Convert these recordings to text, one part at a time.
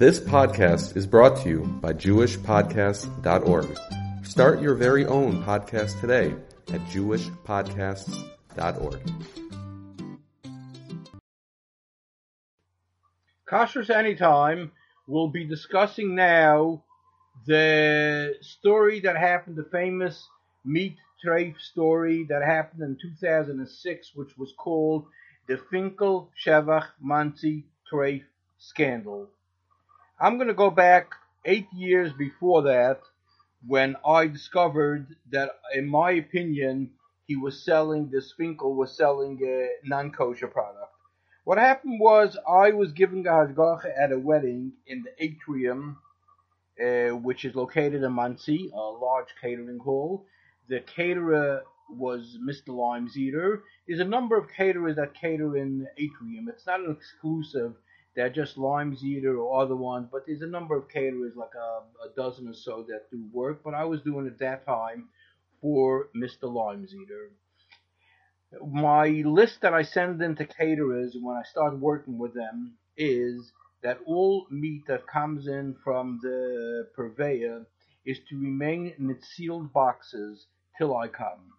This podcast is brought to you by JewishPodcasts.org. Start your very own podcast today at JewishPodcasts.org. Kashrus Anytime will be discussing now the story that happened, the famous meat treif story that happened in 2006, which was called the Finkel Shevach Monsey treif scandal. I'm going to go back eight years before that when I discovered that, in my opinion, he was selling, this Finkel was selling a non kosher product. What happened was I was giving a at a wedding in the atrium, uh, which is located in Monsey, a large catering hall. The caterer was Mr. Limeseater. There's a number of caterers that cater in the atrium. It's not an exclusive they're just Limeseater or other ones, but there's a number of caterers, like a, a dozen or so, that do work. But I was doing it that time for Mr. Limeseater. My list that I send them to caterers when I start working with them is that all meat that comes in from the purveyor is to remain in its sealed boxes till I come.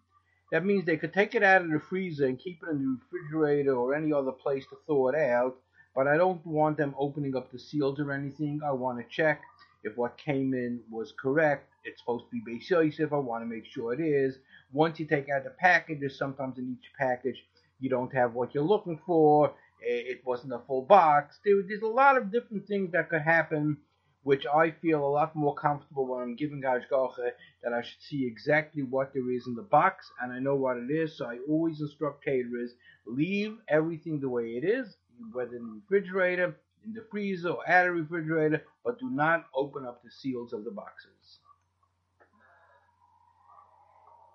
That means they could take it out of the freezer and keep it in the refrigerator or any other place to thaw it out but I don't want them opening up the seals or anything. I want to check if what came in was correct. It's supposed to be Beis Yosef. I want to make sure it is. Once you take out the packages, sometimes in each package you don't have what you're looking for. It wasn't a full box. There, there's a lot of different things that could happen, which I feel a lot more comfortable when I'm giving Hashgacha that I should see exactly what there is in the box and I know what it is. So I always instruct caterers leave everything the way it is whether in the refrigerator, in the freezer, or at a refrigerator, but do not open up the seals of the boxes.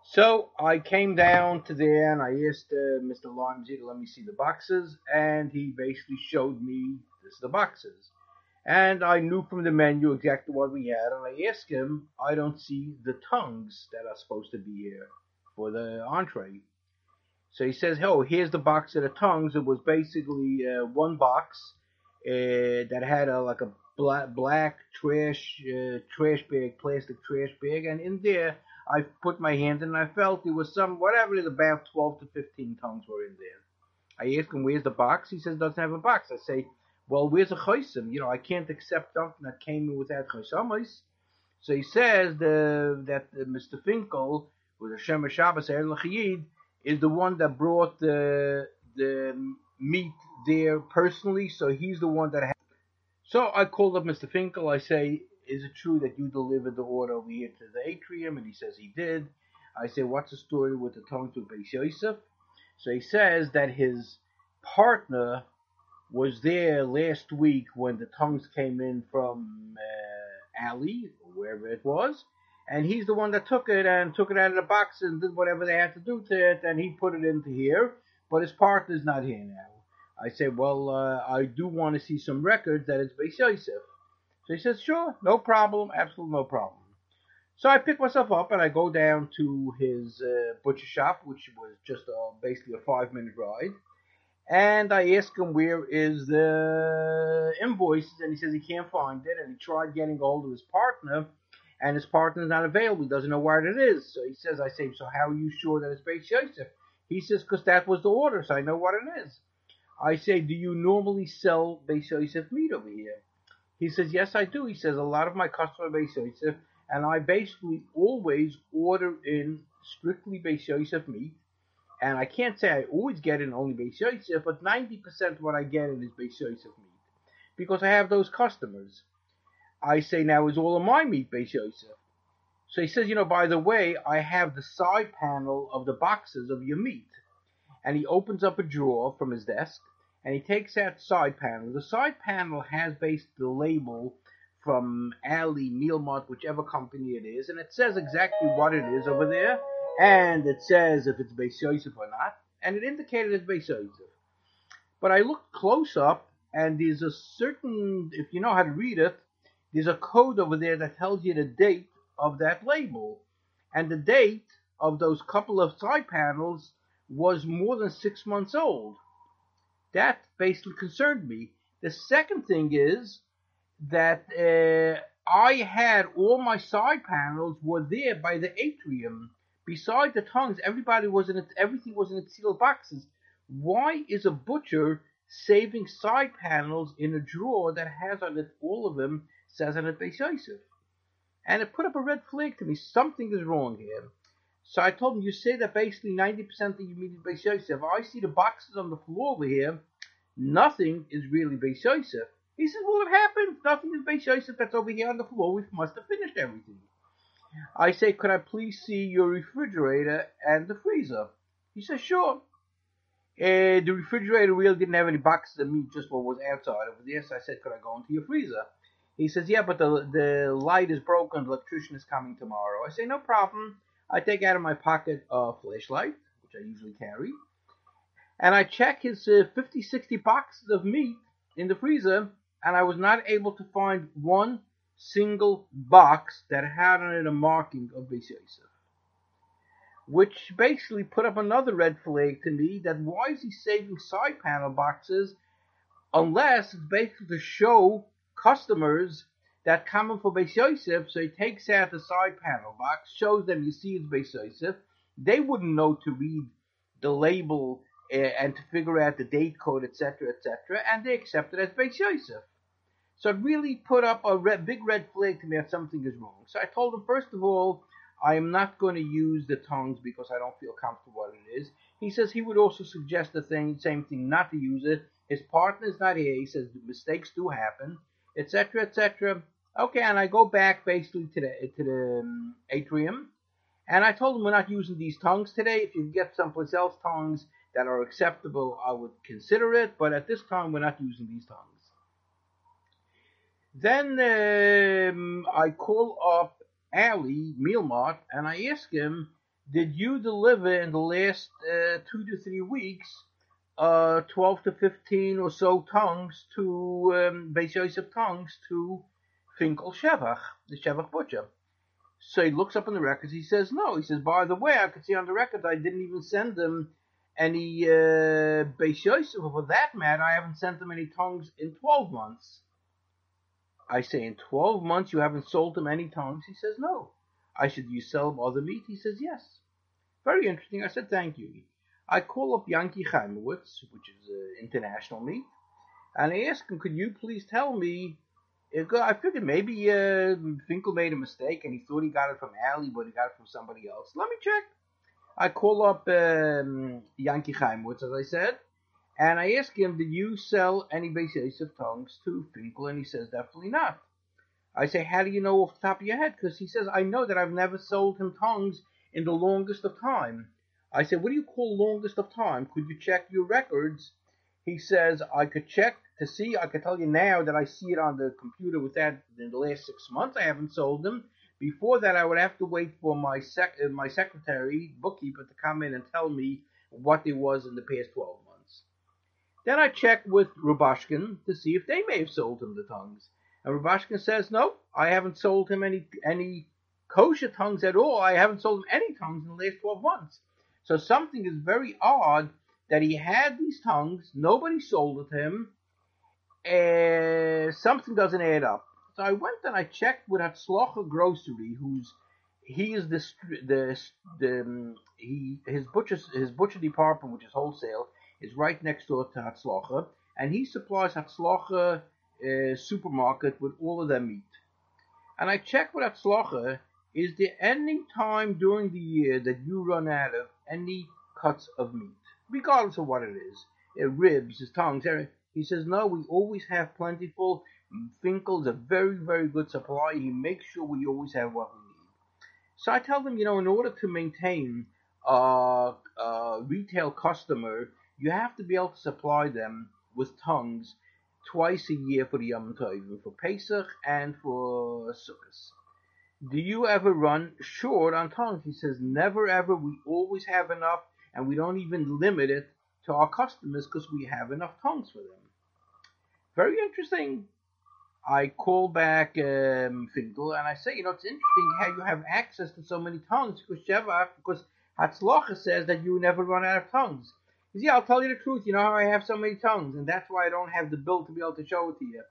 So I came down to there and I asked uh, Mr. Limesy to let me see the boxes, and he basically showed me this is the boxes. And I knew from the menu exactly what we had, and I asked him, I don't see the tongues that are supposed to be here for the entree. So he says, "Oh, here's the box of the tongues." It was basically uh, one box uh, that had a like a black, black trash uh, trash bag, plastic trash bag, and in there I put my hand and I felt there was some whatever it is, about 12 to 15 tongues were in there. I asked him, "Where's the box?" He says, "It "Doesn't have a box." I say, "Well, where's the chaysim? You know, I can't accept something that came in without chaysamis." So he says the, that Mr. Finkel was a Shema Shabbos Er is the one that brought the the meat there personally, so he's the one that. Had. So I called up Mr. Finkel. I say, "Is it true that you delivered the order over here to the atrium?" And he says he did. I say, "What's the story with the tongues with Beis Yosef?" So he says that his partner was there last week when the tongues came in from uh, Alle, or wherever it was, and he's the one that took it and took it out of the box and did whatever they had to do to it, and he put it into here. But his partner's not here now. I said, well, uh, I do want to see some records that it's Beis Yosef. So he says, sure, no problem, absolutely no problem. So I pick myself up and I go down to his uh, butcher shop, which was just uh, basically a five minute ride. And I ask him where is the invoices, and he says he can't find it. And he tried getting hold of his partner, and his partner's not available. He doesn't know where it is. So he says, I say, so how are you sure that it's Beis Yosef? He says, because that was the order, so I know what it is. I say, do you normally sell Beis Yosef meat over here? He says, yes, I do. He says, a lot of my customers are Beis Yosef, and I basically always order in strictly Beis Yosef meat. And I can't say I always get in only Beis Yosef, but 90% of what I get in is Beis Yosef meat. Because I have those customers. I say now is all of my meat Beis Yosef. So he says, you know, by the way, I have the side panel of the boxes of your meat. And he opens up a drawer from his desk and he takes out side panel. The side panel has based the label from Alle, Mealmart, whichever company it is, and it says exactly what it is over there, and it says if it's Beis Yosef or not, and it indicated it's Beis Yosef. But I looked close up, and there's a certain, if you know how to read it, there's a code over there that tells you the date of that label. And the date of those couple of side panels was more than six months old. That basically concerned me. The second thing is that uh, I had all my side panels were there by the atrium. Beside the tongues, everybody was in it, everything was in its sealed boxes. Why is a butcher saving side panels in a drawer that has on it all of them says on it Beis? And it put up a red flag to me. Something is wrong here. So I told him, you say that basically 90% of you mean Beis Yosef. I see the boxes on the floor over here. Nothing is really Beis. He says, well, it happened. Nothing is Beis that's over here on the floor. We must have finished everything. I say, could I please see your refrigerator and the freezer? He says, sure. Uh, the refrigerator really didn't have any boxes of meat, just what was outside over there. So I said, could I go into your freezer? He says, yeah, but the, the light is broken. The electrician is coming tomorrow. I say, no problem. I take out of my pocket a flashlight, which I usually carry, and I check his uh, 50, 60 boxes of meat in the freezer, and I was not able to find one single box that had on it a marking of Yosef. Which basically put up another red flag to me that why is he saving side panel boxes unless it's basically to show customers that coming for Beis Yosef, so he takes out the side panel box, shows them you see it's Beis Yosef. They wouldn't know to read the label uh, and to figure out the date code, etc., etc., and they accept it as Beis Yosef. So it really put up a red, big red flag to me that something is wrong. So I told him, first of all, I am not going to use the tongues because I don't feel comfortable what it is. He says he would also suggest the thing, same thing, not to use it. His partner's not here. He says mistakes do happen, etc., etc. Okay, and I go back basically to the to the um, atrium, and I told them we're not using these tongues today. If you get someplace else tongues that are acceptable, I would consider it. But at this time, we're not using these tongues. Then um, I call up Alle Mealmart and I ask him, "Did you deliver in the last uh, two to three weeks uh, 12 to 15 or so tongues to um, Beis Yosef tongues to Finkel Shevach, the Shevach butcher. So he looks up on the records. He says, no. He says, by the way, I could see on the records I didn't even send them any uh, Beis Yosef. For that matter, I haven't sent them any tongues in 12 months. I say, in 12 months you haven't sold them any tongues? He says, no. I said, you sell them other meat? He says, yes. Very interesting. I said, thank you. I call up Yankee Chaimowitz, which is uh, international meat, and I ask him, could you please tell me I figured maybe uh, Finkel made a mistake and he thought he got it from Alle, but he got it from somebody else. Let me check. I call up um, Yankee Chaimwitz, as I said, and I ask him, did you sell any Beis of tongues to Finkel? And he says, definitely not. I say, how do you know off the top of your head? Because he says, I know that I've never sold him tongues in the longest of time. I said, what do you call longest of time? Could you check your records? He says, I could check to see. I could tell you now that I see it on the computer with that in the last six months. I haven't sold them. Before that, I would have to wait for my sec- uh, my secretary, bookkeeper, to come in and tell me what it was in the past 12 months. Then I checked with Rubashkin to see if they may have sold him the tongues. And Rubashkin says, no, I haven't sold him any any kosher tongues at all. I haven't sold him any tongues in the last 12 months. So something is very odd that he had these tongues, nobody sold it to him, uh, something doesn't add up. So I went and I checked with Hatzlocha Grocery, who's he is the the the um, he his butcher his butcher department, which is wholesale, is right next door to Hatzlocha, and he supplies Hatzlocha uh, supermarket with all of their meat. And I checked with Hatzlocha, is there any time during the year that you run out of any cuts of meat, regardless of what it is, uh, ribs, his tongues, everything? He says, no, we always have plentiful. Finkel's a very, very good supplier. He makes sure we always have what we need. So I tell them, you know, in order to maintain a, a retail customer, you have to be able to supply them with tongues twice a year for the Yom Tovim, for Pesach and for Sukkot. Do you ever run short on tongues? He says, never ever. We always have enough, and we don't even limit it to our customers because we have enough tongues for them very interesting. I call back um, Finkel and I say, you know, it's interesting how you have access to so many tongues because Shevach, because Hatzlocha says that you never run out of tongues. He says, yeah, I'll tell you the truth. You know how I have so many tongues, and that's why I don't have the bill to be able to show it to you.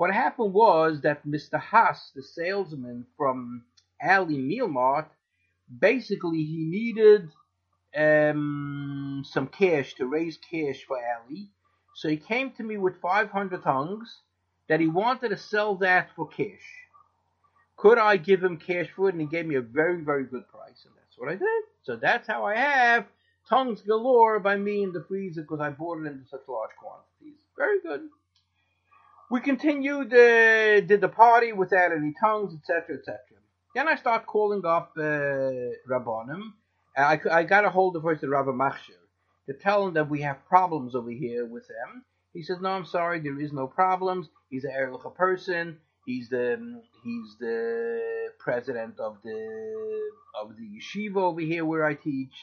What happened was that Mr. Haas, the salesman from Alle Meal Mart, basically he needed um, some cash to raise cash for Alle. So he came to me with 500 tongues that he wanted to sell that for cash. Could I give him cash for it? And he gave me a very, very good price. And that's what I did. So that's how I have tongues galore by me in the freezer because I bought it in such large quantities. Very good. We continued, uh, did the party without any tongues, etc., etc. Then I start calling up uh, Rabbanim. I, I got a hold of first Rabbi Machshir to tell him that we have problems over here with them. He says, "No, I'm sorry, there is no problems. He's an Erlich person. He's the he's the president of the of the yeshiva over here where I teach.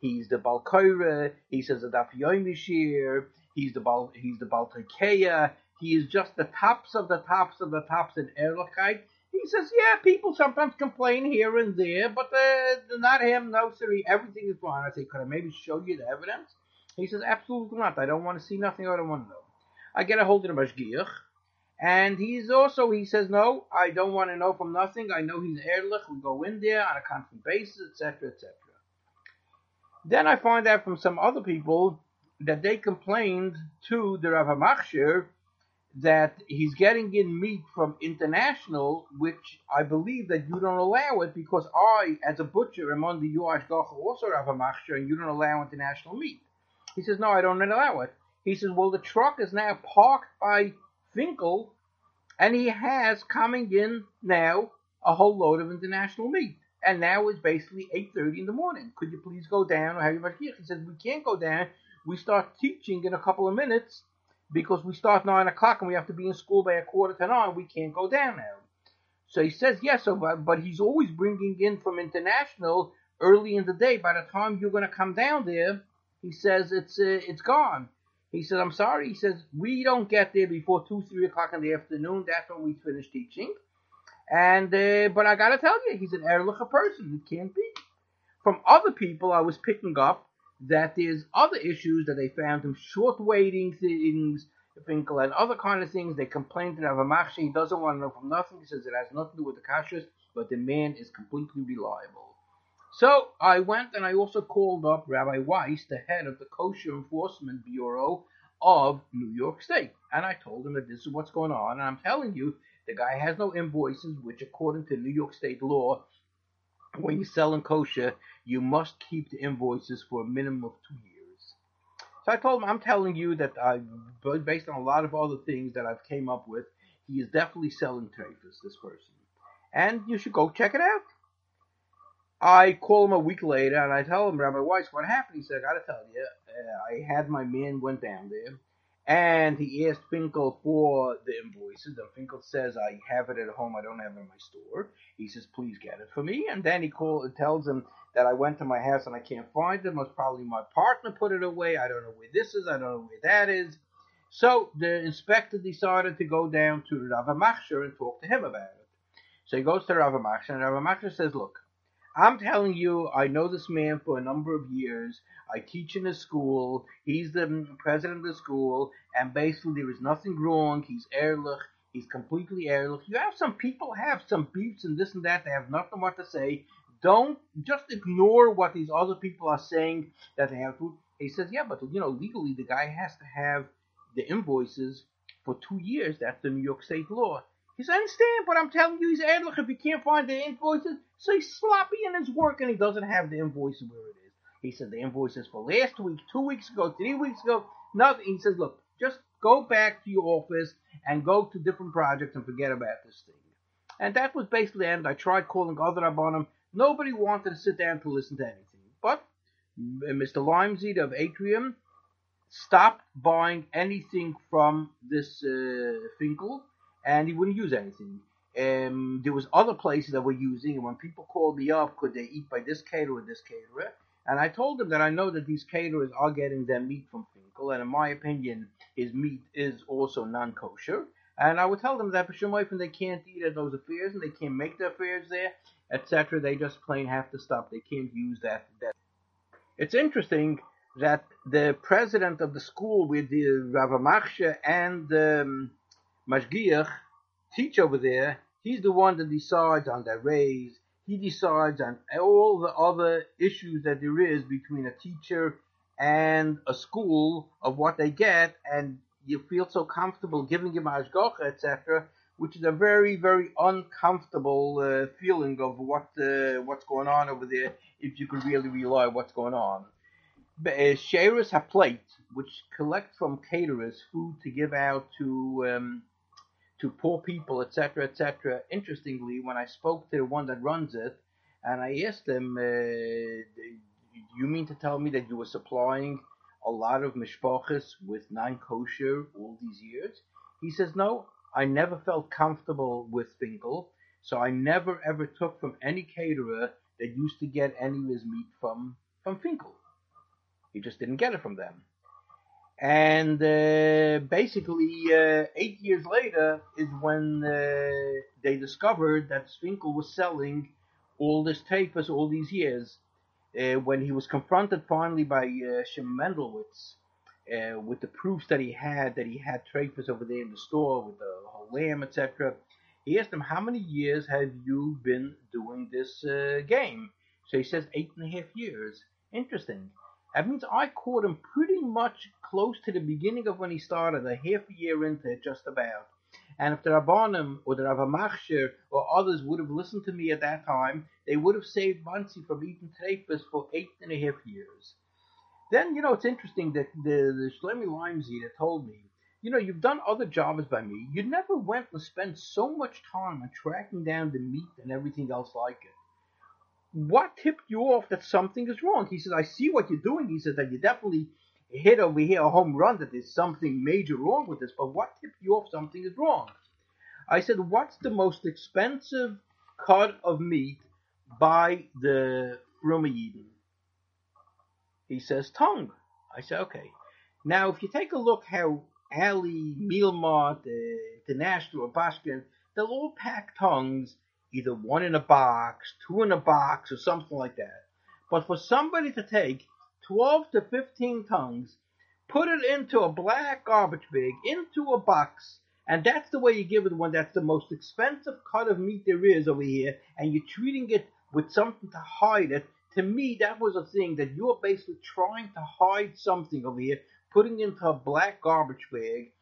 He's the Balkoira. He says the Daf Yoimishir. He's the Bal he's the Baltakeya. He is just the tops of the tops of the tops in Ehrlichkeit. He says, yeah, people sometimes complain here and there, but uh, not him, no, sir. Everything is fine. I say, could I maybe show you the evidence? He says, absolutely not. I don't want to see nothing. I don't want to know. I get a hold of the Mashgiach, and he's also, he says, no, I don't want to know from nothing. I know he's Ehrlich. We go in there on a constant basis, etc., etc. Then I find out from some other people that they complained to the Rav Machshir that he's getting in meat from international, which I believe that you don't allow it because I, as a butcher, am under your ashgacha also have a machshir, and you don't allow international meat. He says, no, I don't allow it. He says, well, the truck is now parked by Finkel, and he has coming in now a whole load of international meat. And now it's basically 8.30 in the morning. Could you please go down or have your mashgiach? He says, we can't go down. We start teaching in a couple of minutes because we start nine o'clock and we have to be in school by a quarter to nine. We can't go down now. So he says yes, so, but he's always bringing in from international early in the day. By the time you're going to come down there, he says it's uh, it's gone. He says I'm sorry. He says we don't get there before two three o'clock in the afternoon. That's when we finish teaching. And uh, but I gotta tell you, he's an Erlicher person. It can't be. From other people, I was picking up that there's other issues that they found him short waiting things, Finkel, and other kind of things. They complained to Ravamachi. He doesn't want to know from nothing. He says it has nothing to do with the kashrus, but the man is completely reliable. So I went and I also called up Rabbi Weiss, the head of the Kosher Enforcement Bureau of New York State. And I told him that this is what's going on. And I'm telling you, the guy has no invoices, which according to New York State law, when you sell in kosher, you must keep the invoices for a minimum of two years. So I told him, I'm telling you that I, based on a lot of other things that I've came up with, he is definitely selling treifas, this person. And you should go check it out. I call him a week later and I tell him, Rabbi Weiss, what happened? He said, I gotta tell you, uh, I had my man went down there and he asked Finkel for the invoices, and Finkel says, I have it at home, I don't have it in my store. He says, please get it for me. And then he call, tells him that I went to my house and I can't find it. Most probably my partner put it away. I don't know where this is, I don't know where that is. So the inspector decided to go down to Rav Machshir and talk to him about it. So he goes to Rav Machshir, and Rav Machshir says, look, I'm telling you, I know this man for a number of years. I teach in his school. He's the president of the school, and basically there is nothing wrong. He's ehrlich. He's completely ehrlich. You have some people have some beefs and this and that. They have nothing what to say. Don't just ignore what these other people are saying that they have to. He says, yeah, but you know, legally the guy has to have the invoices for two years. That's the New York State law. He says, I understand, but I'm telling you, he's ehrlich. If he can't find the invoices, so he's sloppy in his work and he doesn't have the invoices where it is. He said the invoices for last week, two weeks ago, three weeks ago, nothing. He says, look, just go back to your office and go to different projects and forget about this thing. And that was basically the end. I tried calling other Rabbanim. Nobody wanted to sit down to listen to anything. But Mr. Limesy of Atrium stopped buying anything from this uh, Finkel, and he wouldn't use anything. Um, there was other places that were using, and when people called me up, could they eat by this caterer or this caterer? And I told them that I know that these caterers are getting their meat from Finkel, and in my opinion, his meat is also non-kosher. And I would tell them that for some reason they can't eat at those affairs, and they can't make their affairs there, etc. They just plain have to stop. They can't use that. that. It's interesting that the president of the school with the Rav and the um, Mashgiach teach over there, he's the one that decides on the raise. He decides on all the other issues that there is between a teacher and a school of what they get, and you feel so comfortable giving him ashgacha, etc., which is a very, very uncomfortable uh, feeling of what uh, what's going on over there. If you could really rely what's going on. Uh, Sharers have plates which collect from caterers food to give out to um, to poor people, etc., etc. Interestingly, when I spoke to the one that runs it, and I asked him, uh, "You mean to tell me that you were supplying a lot of mishpachas with non kosher all these years?" He says, "No, I never felt comfortable with Finkel, so I never ever took from any caterer that used to get any of his meat from from Finkel. He just didn't get it from them." And uh, basically, uh, eight years later is when uh, they discovered that Sfinkel was selling all this tapers all these years. Uh, when he was confronted finally by uh, Shem Mendelowitz uh, with the proofs that he had that he had trafers over there in the store with the whole lamb, etc., he asked him, "How many years have you been doing this game?" So he says, eight and a half years. Interesting. That means I caught him pretty much close to the beginning of when he started, a half a year into it, just about. And if the Rabbanim or the Ravamachshir or others would have listened to me at that time, they would have saved Monsey from eating treifas for eight and a half years. Then, you know, it's interesting that the, the Shlomi Limezita told me, you know, you've done other jobs by me. You never went and spent so much time on tracking down the meat and everything else like it what tipped you off that something is wrong? He says, I see what you're doing. He says that you definitely hit over here a home run, that there's something major wrong with this, but what tipped you off something is wrong? I said, what's the most expensive cut of meat by the Frumayiden? He says, tongue. I said, okay. Now, if you take a look how Alle, Mealmart, uh, International, Rubashkin, they'll all pack tongues either one in a box, two in a box, or something like that. But for somebody to take 12 to 15 tongues, put it into a black garbage bag, into a box, and that's the way you give it one that's the most expensive cut of meat there is over here, and you're treating it with something to hide it. To me, that was a thing that you're basically trying to hide something over here, putting into a black garbage bag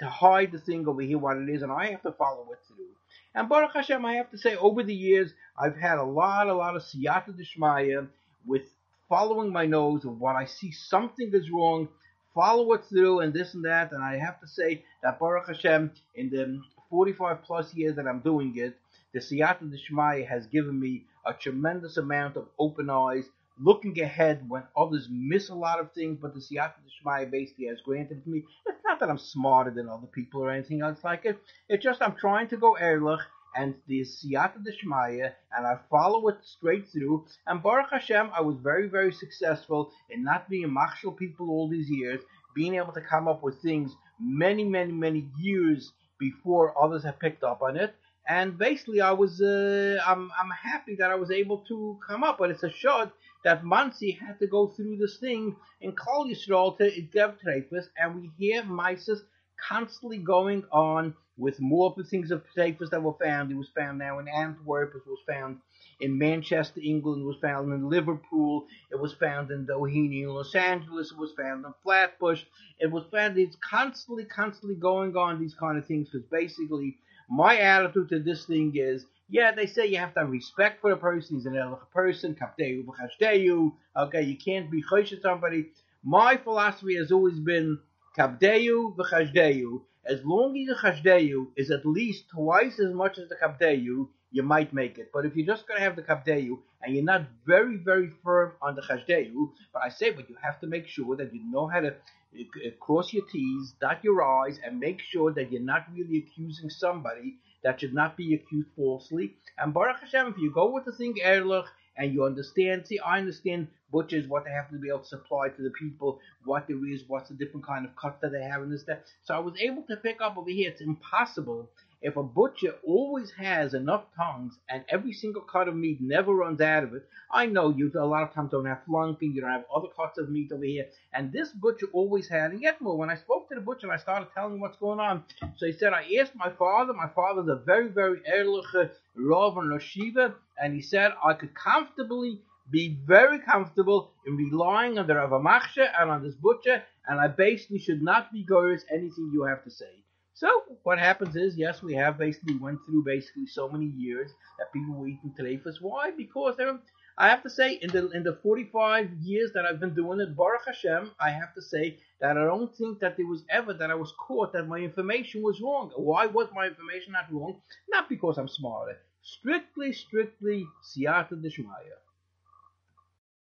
to hide the thing over here, what it is, and I have to follow what to do. And Baruch Hashem, I have to say, over the years, I've had a lot, a lot of siyata deshmaya with following my nose of what I see something is wrong, follow what's through, and this and that. And I have to say that Baruch Hashem, in the 45 plus years that I'm doing it, the siyata deshmaya has given me a tremendous amount of open eyes, looking ahead when others miss a lot of things, but the siyata deshmaya basically has granted me. It's not that I'm smarter than other people or anything else like it. It's just I'm trying to go erlich and the siyata deshmaya, and I follow it straight through. And Baruch Hashem, I was very, very successful in not being machshel people all these years, being able to come up with things many, many, many years before others have picked up on it and basically I was uh, I'm I'm happy that I was able to come up, but it's a shot that Monsey had to go through this thing in Kol Yisrael to Trefus, and we hear Mises constantly going on with more of the things of Trefus that were found. It was found now in Antwerp, it was found in Manchester, England, it was found in Liverpool, it was found in Doheny Los Angeles, it was found in Flatbush, it was found, it's constantly, constantly going on these kind of things, because basically my attitude to this thing is, yeah, they say you have to have respect for the person. He's an ehrlich person. Okay, you can't be chosh somebody. My philosophy has always been kapdeyu v'chashdeyu. As long as the chashdeyu is at least twice as much as the kapdeyu, you might make it. But if you're just going to have the kapdeyu and you're not very, very firm on the chashdeyu, but I say, but you have to make sure that you know how to uh, cross your T's, dot your I's, and make sure that you're not really accusing somebody that should not be accused falsely. And Baruch Hashem, if you go with the thing Erlich and you understand, see, I understand butchers, what they have to be able to supply to the people, what there is, what's the different kind of cuts that they have, and this, that. So I was able to pick up over here. It's impossible if a butcher always has enough tongues and every single cut of meat never runs out of it, I know you a lot of times don't have flanken, you don't have other cuts of meat over here, and this butcher always had. And yet more, when I spoke to the butcher and I started telling him what's going on, so he said, I asked my father, my father's a very, very Erlich Rav and Rashiva, and he said I could comfortably be very comfortable in relying on the Rav Amachshe and on this butcher, and I basically should not be goers anything you have to say. So what happens is, yes, we have basically went through basically so many years that people were eating treifas. Why? Because they're, I have to say, in the in the 45 years that I've been doing it, Baruch Hashem, I have to say that I don't think that there was ever that I was caught that my information was wrong. Why was my information not wrong? Not because I'm smarter. Strictly, strictly, siyata deshmaya.